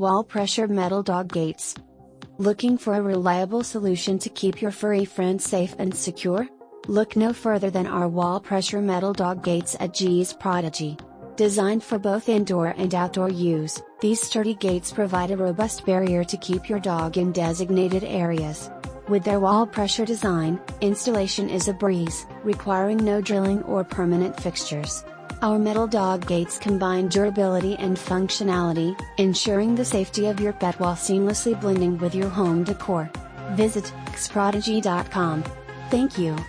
wall pressure metal dog gates. Looking for a reliable solution to keep your furry friend safe and secure? Look no further than our wall pressure metal dog gates at GZ Prodigy. Designed for both indoor and outdoor use, these sturdy gates provide a robust barrier to keep your dog in designated areas. With their wall pressure design, installation is a breeze, requiring no drilling or permanent fixtures. Our metal dog gates combine durability and functionality, ensuring the safety of your pet while seamlessly blending with your home decor. Visit xprodigy.com. Thank you.